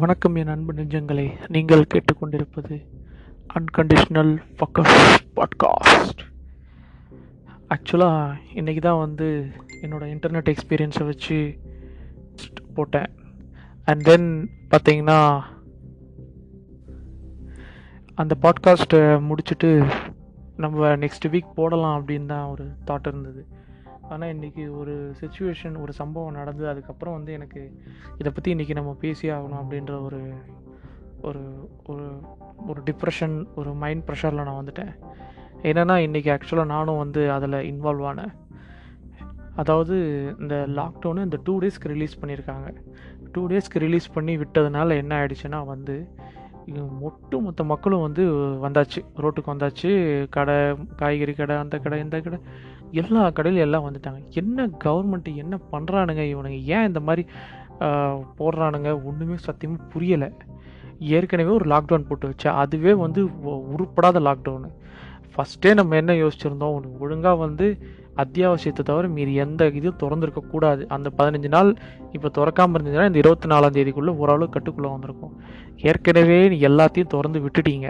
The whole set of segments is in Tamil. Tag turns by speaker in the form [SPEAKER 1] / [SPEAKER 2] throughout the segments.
[SPEAKER 1] வணக்கம் என் அன்பு நெஞ்சங்களை. நீங்கள் கேட்டுக்கொண்டிருப்பது அன்கண்டிஷ்னல் ஃபக்கஸ் பாட்காஸ்ட் ஆக்சுவலாக இன்றைக்கி தான் வந்து என்னோடய இன்டர்நெட் எக்ஸ்பீரியன்ஸை வச்சு போட்டேன். அண்ட் தென் பார்த்தீங்கன்னா அந்த பாட்காஸ்ட்டை முடிச்சுட்டு நம்ம நெக்ஸ்ட் வீக் போடலாம் அப்படின்னு தான் ஒரு தாட் இருந்தது. ஆனால் இன்றைக்கி ஒரு சுச்சுவேஷன் ஒரு சம்பவம் நடந்து அதுக்கப்புறம் வந்து எனக்கு இதை பற்றி இன்றைக்கி நம்ம பேசி ஆகணும் அப்படின்ற ஒரு ஒரு ஒரு ஒரு டிப்ரெஷன் ஒரு மைண்ட் ப்ரெஷரில் நான் வந்துட்டேன். என்னென்னா இன்றைக்கி ஆக்சுவலாக நானும் வந்து அதில் இன்வால்வ் ஆனேன். அதாவது இந்த லாக்டவுனு இந்த டூ டேஸ்க்கு ரிலீஸ் பண்ணியிருக்காங்க. டூ டேஸ்க்கு ரிலீஸ் பண்ணி விட்டதுனால என்ன ஆகிடுச்சுன்னா வந்து ஒட்டு மொத்த மக்களும் வந்து வந்தாச்சு. ரோட்டுக்கு வந்தாச்சு. கடை காய்கறி கடை அந்த கடை இந்த கடை. எல்லா கடையிலும் எல்லாம் வந்துட்டாங்க. என்ன கவர்மெண்ட்டு என்ன பண்ணுறானுங்க இவனுங்க? ஏன் இந்த மாதிரி போடுறானுங்க? ஒன்றுமே சத்தியமாக புரியலை. ஏற்கனவே ஒரு லாக்டவுன் போட்டு வச்சு அதுவே வந்து உருப்படாத லாக்டவுனு ஃபஸ்ட்டே நம்ம என்ன யோசிச்சிருந்தோம்? ஒன்று ஒழுங்காக வந்து அத்தியாவசியத்தை தவிர மீறி எந்த இதுவும் திறந்துருக்க கூடாது. அந்த பதினஞ்சு நாள் இப்போ திறக்காமல் இருந்ததுன்னா இந்த இருபத்தி நாலாம் தேதிக்குள்ளே ஓரளவு கட்டுக்குள்ளே வந்திருக்கும். ஏற்கனவே நீ எல்லாத்தையும் திறந்து விட்டுட்டீங்க.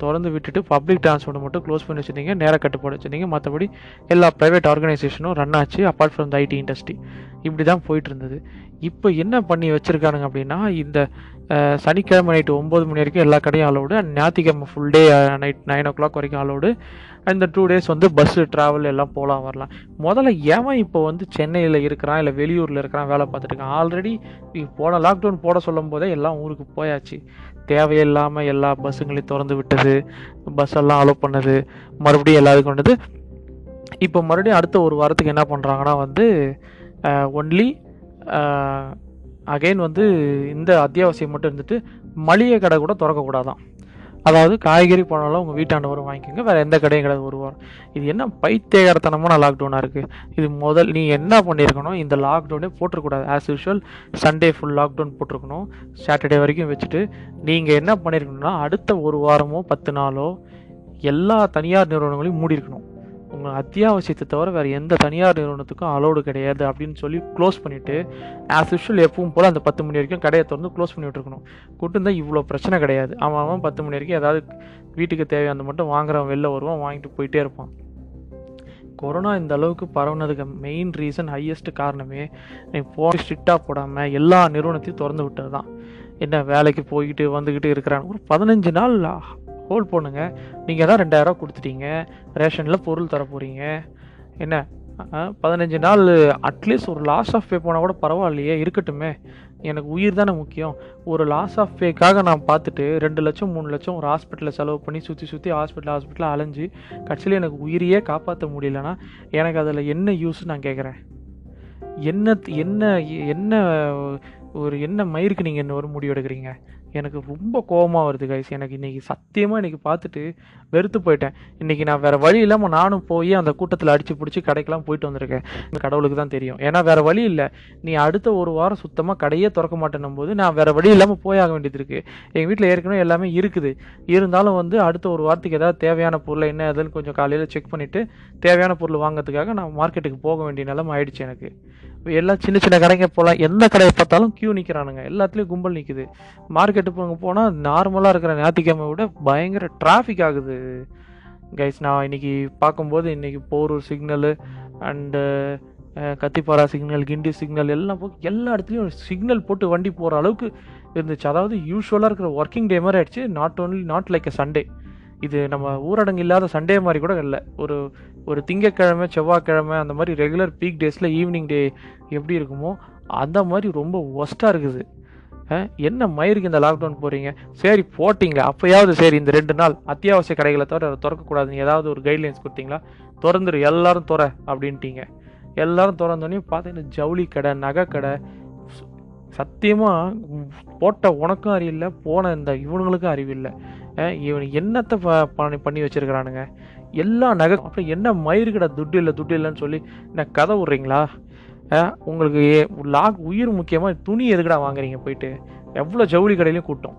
[SPEAKER 1] திறந்து விட்டுட்டு பப்ளிக் டிரான்ஸ்போர்ட் மட்டும் க்ளோஸ் பண்ணி வச்சுருந்தீங்க நேர கட்டுப்பாடு வச்சுருந்தீங்க. மற்றபடி எல்லா ப்ரைவேட் ஆர்கனைசேஷனும் ரன் ஆச்சு apart from the IT industry இப்படி தான் போயிட்டு இருந்தது. இப்போ என்ன பண்ணி வச்சுருக்கானுங்க அப்படின்னா இந்த சனிக்கிழமை நைட்டு ஒம்பது மணி வரைக்கும் எல்லா கடையும் அலோடு ஞாயிற்றுக்கிழமை full day night nine o'clock வரைக்கும் அலோடு இந்த டூ டேஸ் வந்து பஸ்ஸு ட்ராவல் எல்லாம் போகலாம் வரலாம். முதல்ல ஏன் இப்போ வந்து சென்னையில் இருக்கிறான் இல்லை வெளியூரில் இருக்கிறான் வேலை பார்த்துட்டு இருக்கான்? ஆல்ரெடி போன லாக்டவுன் போட சொல்லும் போதே எல்லாம் ஊருக்கு போயாச்சு. தேவையில்லாமல் எல்லா பஸ்ஸுங்களையும் திறந்து விட்டது பஸ் எல்லாம் அலோவ் பண்ணது மறுபடியும் எல்லாருக்கும் கொண்டது இப்போ மறுபடியும் அடுத்த ஒரு வாரத்துக்கு என்ன பண்ணுறாங்கன்னா வந்து ஒன்லி அகைன் வந்து இந்த அத்தியாவசியம் மட்டும் இருந்துட்டு மளிகை கடை கூட திறக்கக்கூடாதான். அதாவது காய்கறி பழம்லாம் உங்கள் வீட்டாண்ட வரும் வாங்கிக்கோங்க வேறு எந்த கடையும் கிடையாது ஒரு வாரம். இது என்ன பைத்தியகாரத்தனமான லாக்டவுனாக இருக்குது இது முதல் நீ என்ன பண்ணியிருக்கணும்? இந்த லாக்டவுனே போட்டிருக்கூடாது as usual Sunday full lockdown போட்டிருக்கணும். சாட்டர்டே வரைக்கும் வச்சுட்டு நீங்கள் என்ன பண்ணியிருக்கணும்னா அடுத்த ஒரு வாரமோ பத்து நாளோ எல்லா தனியார் நிறுவனங்களையும் மூடி இருக்கணும் உங்கள் அத்தியாவசியத்தை தவிர வேறு எந்த தனியார் நிறுவனத்துக்கும் அலோடு கிடையாது அப்படின்னு சொல்லி க்ளோஸ் பண்ணிவிட்டு ஆஸ் யூஷுவல் எப்பவும் போல் அந்த பத்து மணி வரைக்கும் கடையை திறந்து க்ளோஸ் பண்ணி விட்டுருக்கணும். கூட்டு இருந்தால் இவ்வளோ பிரச்சனை கிடையாது. அவன் அவன் பத்து மணி வரைக்கும் ஏதாவது வீட்டுக்கு தேவையானது மட்டும் வாங்குறவன் வெளில வருவான் வாங்கிட்டு போயிட்டே இருப்பான். கொரோனா இந்த அளவுக்கு பரவுனதுக்கு மெயின் ரீசன் ஹையஸ்ட் காரணமே நீ போ ஸ்ட்ரிக்டாக போடாமல் எல்லா நிறுவனத்தையும் திறந்து விட்டது தான் என்ன வேலைக்கு போய்கிட்டு வந்துக்கிட்டு இருக்கிறாங்க ஒரு பதினஞ்சு நாள் ஹோல்ட் பண்ணுங்க நீங்கள் தான் ரெண்டாயிரரூவா கொடுத்துட்டீங்க. ரேஷனில் பொருள் தர போகிறீங்க என்ன? பதினஞ்சு நாள் அட்லீஸ்ட் ஒரு லாஸ் ஆஃப் பே போனால் கூட பரவாயில்லையே இருக்கட்டுமே. எனக்கு உயிர் தானே முக்கியம். ஒரு லாஸ் ஆஃப் பேக்காக நான் பார்த்துட்டு ரெண்டு லட்சம் மூணு லட்சம் ஒரு ஹாஸ்பிட்டலில் செலவு பண்ணி சுற்றி சுற்றி ஹாஸ்பிட்டல் ஹாஸ்பிட்டலில் அலைஞ்சு கடைசியில் எனக்கு உயிரையே காப்பாற்ற முடியலன்னா எனக்கு அதில் என்ன யூஸ் நான் கேட்குறேன் என்ன என்ன என்ன ஒரு என்ன மயிருக்கு நீங்கள் என்ன ஒரு முடிவு எடுக்கிறீங்க? எனக்கு ரொம்ப கோபமாக வருது கைஸ் எனக்கு இன்றைக்கி சத்தியமாக இன்றைக்கி பார்த்துட்டு வெறுத்து போயிட்டேன். இன்றைக்கி நான் வேறு வழி இல்லாமல் நானும் போய் அந்த கூட்டத்தில் அடித்து பிடிச்சி கடைக்கெல்லாம் போயிட்டு வந்திருக்கேன். இந்த கடவுளுக்கு தான் தெரியும். ஏன்னா வேறு வழி இல்லை. நீ அடுத்த ஒரு வாரம் சுத்தமாக கடையே திறக்க மாட்டேன்னும் போது நான் வேறு வழி இல்லாமல் போயாக வேண்டியது இருக்குது எங்கள் வீட்டில் ஏற்கனவே எல்லாமே இருக்குது. இருந்தாலும் வந்து அடுத்த ஒரு வாரத்துக்கு ஏதாவது தேவையான பொருளை என்ன ஏதுன்னு கொஞ்சம் காலையில் செக் பண்ணிவிட்டு தேவையான பொருள் வாங்குறதுக்காக நான் மார்க்கெட்டுக்கு போக வேண்டிய நிலைமை ஆயிடுச்சு எனக்கு. எல்லாம் சின்ன சின்ன கடைங்க போகலாம் எந்த கடையை பார்த்தாலும் கியூ நிற்கிறானுங்க எல்லாத்துலேயும் கும்பல் நிற்குது மார்க்கெட்டு போங்க போனால் நார்மலாக இருக்கிற ஞாயிற்றுக்கிழமை விட பயங்கர டிராஃபிக் ஆகுது. கைஸ் நான் இன்றைக்கி பார்க்கும்போது இன்னைக்கு Porur signal and Kathipara signal Guindy signal எல்லாம் போ எல்லா இடத்துலையும் சிக்னல் போட்டு வண்டி போகிற அளவுக்கு இருந்துச்சு. அதாவது யூஸ்வலாக இருக்கிற ஒர்க்கிங் டே மாதிரி ஆயிடுச்சு. Not only not like a Sunday இது நம்ம ஊரடங்கு இல்லாத சண்டே மாதிரி கூட இல்லை. ஒரு ஒரு திங்கக்கிழமை செவ்வாய்க்கிழமை அந்த மாதிரி ரெகுலர் பீக் டேஸில் ஈவினிங் டே எப்படி இருக்குமோ அந்த மாதிரி ரொம்ப ஒஸ்ட்டாக இருக்குது. என்ன மயிருக்கு இந்த லாக்டவுன் போகிறீங்க சரி போட்டிங்க அப்போயாவது சரி இந்த ரெண்டு நாள் அத்தியாவசிய கடைகளை தவிர அதை திறக்கக்கூடாதுன்னு ஏதாவது ஒரு கைட்லைன்ஸ் கொடுத்தீங்களா? திறந்துரு எல்லாரும் துற அப்படின்ட்டீங்க. எல்லாரும் திறந்தோடனே பார்த்தீங்கன்னா ஜவுளி கடை நகை கடை சத்தியமாக போட்ட உனக்கும் அறிவில்லை போன இந்த இவனுங்களுக்கும் அறிவில்லை. இவன் என்னத்தை ப- பண்ணி பண்ணி வச்சிருக்கிறானுங்க? எல்லா நகை அப்புறம் என்ன மயிறு கடை துட்டு இல்லை துட்டு இல்லைன்னு சொல்லி என்ன கதை விட்றீங்களா? உங்களுக்கு ஏ- லாக் உயிர் முக்கியமாக துணி எதுக்கடா வாங்குறீங்க போயிட்டு? எவ்வளோ ஜவுளி கடையிலையும் கூட்டம்.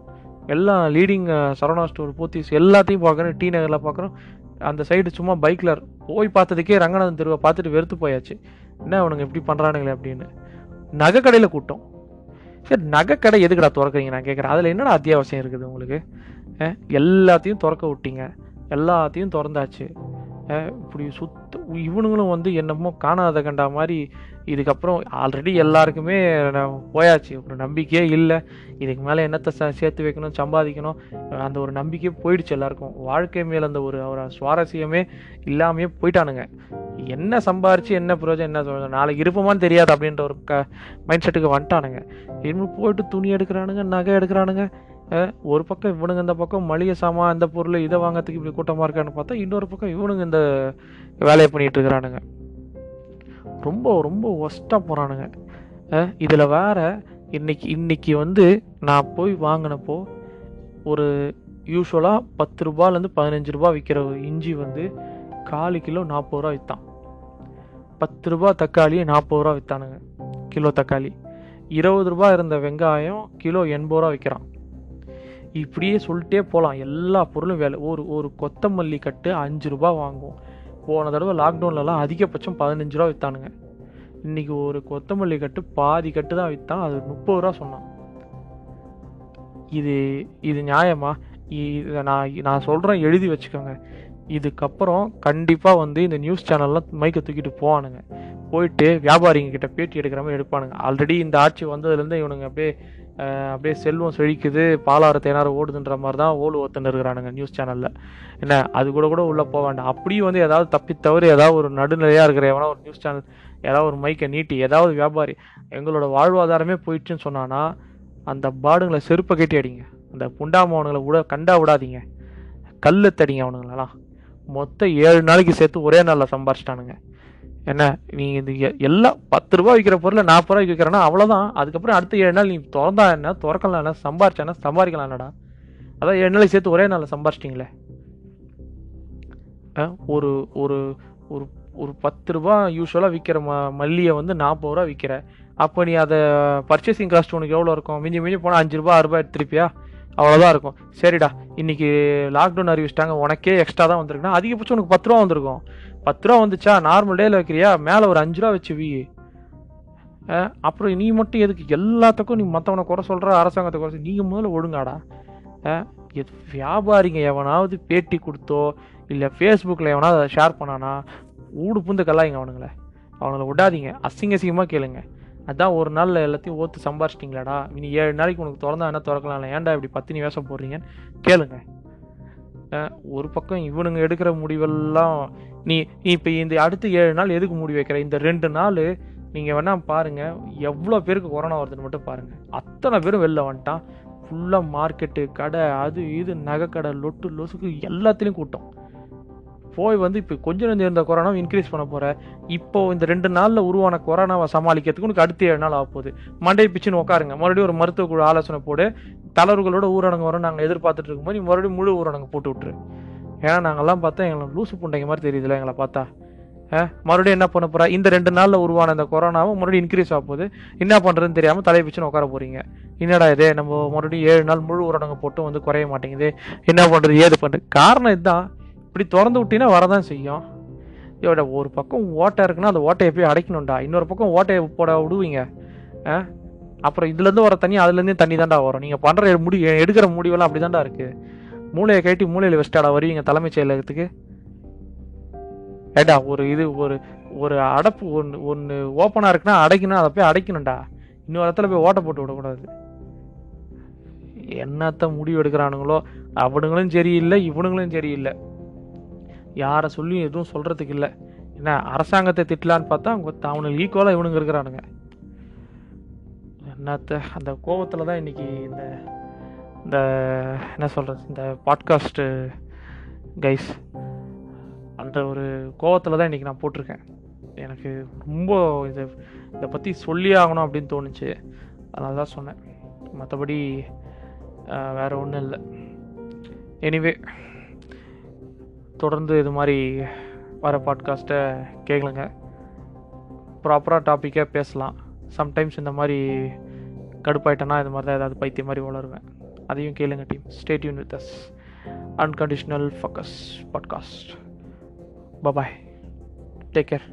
[SPEAKER 1] எல்லா லீடிங் சரவணா ஸ்டோர் போத்திஸ் எல்லாத்தையும் பார்க்குறேன் டி நகரில் பார்க்குறோம் அந்த சைடு சும்மா பைக்கில் போய் பார்த்ததுக்கே ரங்கநாதன் தெருவை பார்த்துட்டு வெறுத்து போயாச்சு. என்ன அவனுங்க இப்படி பண்ணுறானுங்களே அப்படின்னு. நகை கடையில் கூட்டம். சரி நகை கடை எதுக்கடா திறக்கிறீங்க? நான் கேட்குறேன் அதில் என்னடா அத்தியாவசியம் இருக்குது உங்களுக்கு? எல்லாத்தையும் திறக்க விட்டீங்க. எல்லாத்தையும் திறந்தாச்சு. இப்படி சுத்த இவனுங்களும் வந்து என்னமோ காணாத கண்டா மாதிரி இதுக்கப்புறம் ஆல்ரெடி எல்லாருக்குமே நான் போயாச்சு. ஒரு நம்பிக்கையே இல்லை. இதுக்கு மேலே என்னத்தை சேர்த்து வைக்கணும் சம்பாதிக்கணும் அந்த ஒரு நம்பிக்கையே போயிடுச்சு எல்லாருக்கும். வாழ்க்கை மேலே அந்த ஒரு ஒரு சுவாரஸ்யமே இல்லாமையே போயிட்டானுங்க. என்ன சம்பாரிச்சு என்ன பிரயோஜனம் என்ன சொல்றது? நாளைக்கு இருப்போமான்னு தெரியாது அப்படின்ற ஒரு க மைண்ட் செட்டுக்கு வந்துட்டானுங்க. இன்னும் போயிட்டு துணி எடுக்கிறானுங்க நகை எடுக்கிறானுங்க. ஒரு பக்கம் இவனுங்க இந்த பக்கம் மளிகை சாமான் இந்த பொருள் இதை வாங்கிறதுக்கு இப்படி கூட்டமாக இருக்கான்னு பார்த்தா இன்னொரு பக்கம் இவனுங்க இந்த வேலையை பண்ணிட்டு இருக்கிறானுங்க. ரொம்ப ரொம்ப ஒஸ்ட்டாக போகிறானுங்க இதில் வேற இன்னைக்கு இன்னைக்கு வந்து நான் போய் வாங்கினப்போ ஒரு யூஸ்வலாக பத்து ரூபாலேருந்து பதினஞ்சு ரூபா விற்கிற இஞ்சி வந்து காலு கிலோ நாற்பது ரூபா விற்றான் பத்து ரூபா தக்காளியை நாற்பது ரூபா விற்றானுங்க கிலோ தக்காளி. இருபது ரூபா இருந்த வெங்காயம் கிலோ எண்பது ரூபா விற்கிறான் இப்படியே சொல்லிட்டே போகலாம் எல்லா பொருளும் வேலை. ஒரு ஒரு கொத்தமல்லி கட்டு அஞ்சு ரூபா வாங்குவோம். போன தடவை லாக்டவுன்லலாம் அதிகபட்சம் பதினஞ்சு ரூபா விற்றானுங்க இன்னைக்கு ஒரு கொத்தமல்லி கட்டு பாதி கட்டு தான் விற்றான் அது முப்பது ரூபா சொன்னான். இது இது நியாயமா? இதை நான் நான் சொல்கிறேன் எழுதி வச்சுக்கோங்க. இதுக்கப்புறம் கண்டிப்பாக வந்து இந்த நியூஸ் சேனல்லாம் மைக்கை தூக்கிட்டு போவானுங்க. போயிட்டு வியாபாரிங்க கிட்ட பேட்டி எடுக்கிற மாதிரி எடுப்பானுங்க. ஆல்ரெடி இந்த ஆட்சி வந்ததுலேருந்து இவனுங்க அப்படியே அப்படியே செல்வம் செழிக்குது பாலாறு தேனாறு ஓடுதுன்ற மாதிரி தான் ஓடு ஒருத்தன் இருக்கிறானுங்க நியூஸ் சேனலில் என்ன அது கூட கூட உள்ளே போக வேண்டாம். அப்படியும் வந்து ஏதாவது தப்பி தவறு ஏதாவது ஒரு நடுநிலையாக இருக்கிற எவனா ஒரு நியூஸ் சேனல் ஏதாவது ஒரு மைக்கை நீட்டி ஏதாவது வியாபாரி எங்களோட வாழ்வாதாரமே போயிடுச்சுன்னு சொன்னான்னா அந்த பாடுங்களை செருப்பை கட்டி அடிங்க. அந்த புண்டாமவனுங்களை விட கண்டா விடாதீங்க. கல்லு தடிங்க அவனுங்களெல்லாம். மொத்தம் ஏழு நாளைக்கு சேர்த்து ஒரே நாளில் சம்பாரிச்சிட்டானுங்க. என்ன நீங்கள் இது எல்லாம் பத்து ரூபா விற்கிற பொருளை நாற்பது ரூபாய்க்கு விற்கிறேன்னா அவ்வளோதான் அதுக்கப்புறம் அடுத்த ஏழு நாள் நீ திறந்தா என்ன திறக்கலாம் என்ன சம்பாரிச்சானா சம்பாதிக்கலாம் என்னடா அதான் ஏழு நாளைக்கு சேர்த்து ஒரே நாளில் சம்பாரிச்சிட்டிங்களே. ஒரு ஒரு ஒரு ஒரு பத்து ரூபா யூஸ்வலாக விற்கிற ம மல்லியை வந்து நாற்பது ரூபா விற்கிற அப்போ நீ அதை பர்ச்சேசிங் காஸ்ட் உனக்கு எவ்வளோ இருக்கும்? மிஞ்சி மிஞ்சி போனால் அஞ்சு ரூபா ஆறு எடுத்துருப்பியா? அவ்வளோதான் இருக்கும். சரிடா இன்னைக்கு லாக்டவுன் அறிவிச்சிட்டாங்க. உனக்கே எக்ஸ்ட்ரா தான் வந்திருக்குன்னா அதிகபட்சம் உனக்கு பத்து ரூபா வந்திருக்கும். பத்து ரூபா வந்துச்சா? நார்மல் டேல வைக்கிறியா? மேலே ஒரு அஞ்சு ரூபா வச்சு வி. அப்புறம் நீ மட்டும் எதுக்கு? எல்லாத்துக்கும் நீ மற்றவனை குறை சொல்கிற அரசாங்கத்தை குறை நீங்கள் முதல்ல ஒழுங்காடா எது வியாபாரிங்க எவனாவது பேட்டி கொடுத்தோ இல்லை ஃபேஸ்புக்கில் எவனாவது அதை ஷேர் பண்ணானா ஊடு புந்து கல்லாயிங்க அவனுங்கள. அவனுங்களை விடாதீங்க. அசிங்க அசிங்கமாக கேளுங்க. அதான் ஒரு நாளில் எல்லாத்தையும் ஓத்து சம்பாரிச்சிட்டிங்களாடா. இனி ஏழு நாளைக்கு உனக்கு திறந்தா என்ன திறக்கலாம்? ஏன்டா இப்படி பத்தினி வேஷம் போடுறீங்கன்னு கேளுங்க. ஒரு பக்கம் இவனுங்க எடுக்கிற முடிவெல்லாம் நீ நீ இப்போ இந்த அடுத்த ஏழு நாள் எதுக்கு முடி வைக்கிற? இந்த ரெண்டு நாள் நீங்கள் வேணால் பாருங்கள் எவ்வளோ பேருக்கு கொரோனா வருதுன்னு மட்டும் பாருங்கள் அத்தனை பேரும் வெளில வந்துட்டான். ஃபுல்லாக மார்க்கெட்டு கடை அது இது நகைக்கடை லொட்டு லொசுக்கு எல்லாத்துலேயும் கூட்டம். போய் வந்து இப்போ கொஞ்சம் கொஞ்சம் இருந்த கொரோனாவை இன்க்ரீஸ் பண்ண போகிற இப்போ இந்த ரெண்டு நாளில் உருவான கொரோனாவை சமாளிக்கிறதுக்கு உனக்கு அடுத்த ஏழு நாள் ஆக போகுது. மண்டை பிச்சுன்னு உட்காருங்க மறுபடியும் ஒரு மருத்துவ குழு ஆலோசனை போடு. தளர்வுகளோட ஊரடங்கு வரும் நாங்கள் எதிர்பார்த்துட்டு இருக்கும்போது நீ மறுபடியும் முழு ஊரடங்கு போட்டு விட்டுரு. ஏன்னா நாங்கள்லாம் பார்த்தா எங்களை லூசு புண்டைங்க மாதிரி தெரியுதுல எங்களை பார்த்தா. ஆ மறுபடியும் என்ன பண்ண போகிறா இந்த ரெண்டு நாளில் உருவான இந்த கொரோனாவும் மறுபடியும் இன்க்ரீஸ் ஆக போகுது. என்ன பண்ணுறதுன்னு தெரியாமல் தலையை பிச்சுன்னு உட்கார போகிறீங்க என்னடா இது? நம்ம மறுபடியும் ஏழு நாள் முழு ஊரடங்கு போட்டு வந்து குறைய மாட்டேங்குது. என்ன பண்ணுறது ஏது பண்ணுறது காரணம் இதுதான். இப்படி திறந்து விட்டீங்கன்னா வரதான் செய்யும். இதோட ஒரு பக்கம் ஓட்டை இருக்குன்னா அந்த ஓட்டையை போய் அடைக்கணும்டா. இன்னொரு பக்கம் ஓட்டையை போட விடுவீங்க. ஆ அப்புறம் இதுலேருந்து வர தண்ணி அதுலேருந்தே தண்ணி தாண்டா வரும். நீங்கள் பண்ணுற முடி எடுக்கிற முடிவெல்லாம் அப்படி தாண்டா இருக்குது மூளையை கட்டி மூளையில் வச்சுட்டாடா வருவீங்க தலைமைச் செயலகத்துக்கு. ஏடா ஒரு இது ஒரு ஒரு அடப்பு ஒன்று ஒன்று ஓப்பனாக இருக்குன்னா அடைக்கணும் அதை போய் அடைக்கணும்டா. இன்னொரு இடத்துல போய் ஓட்டை போட்டு விடக்கூடாது. என்னத்த முடிவு எடுக்கிறானுங்களோ அவனுங்களும் சரியில்லை இவனுங்களும் சரியில்லை. யாரை சொல்லி எதுவும் சொல்கிறதுக்கு இல்லை. என்ன அரசாங்கத்தை திட்டலான்னு பார்த்தா அவங்க அவனுக்கு ஈக்குவலாக இவனுங்க இருக்கிறானுங்க. என்னத்த அந்த கோபத்தில் தான் இன்னைக்கு இந்த இந்த என்ன சொல்கிறது இந்த பாட்காஸ்ட்டு கைஸ் அந்த ஒரு கோவத்தில் தான் இன்றைக்கி நான் போட்டிருக்கேன். எனக்கு ரொம்ப இது இதை பற்றி சொல்லி ஆகணும் அப்படின்னு தோணுச்சு. அதனால தான் சொன்னேன். மற்றபடி வேறு ஒன்றும் இல்லை. எனிவே தொடர்ந்து இது மாதிரி வர பாட்காஸ்ட்டை கேட்கலங்க ப்ராப்பராக டாப்பிக்காக பேசலாம். சம்டைம்ஸ் இந்த மாதிரி கடுப்பாயிட்டேன்னா இது மாதிரி தான் ஏதாவது பைத்தியம் மாதிரி வளருவேன். அதையும் கேளுங்க team stay tuned with us unconditional focus podcast bye bye take care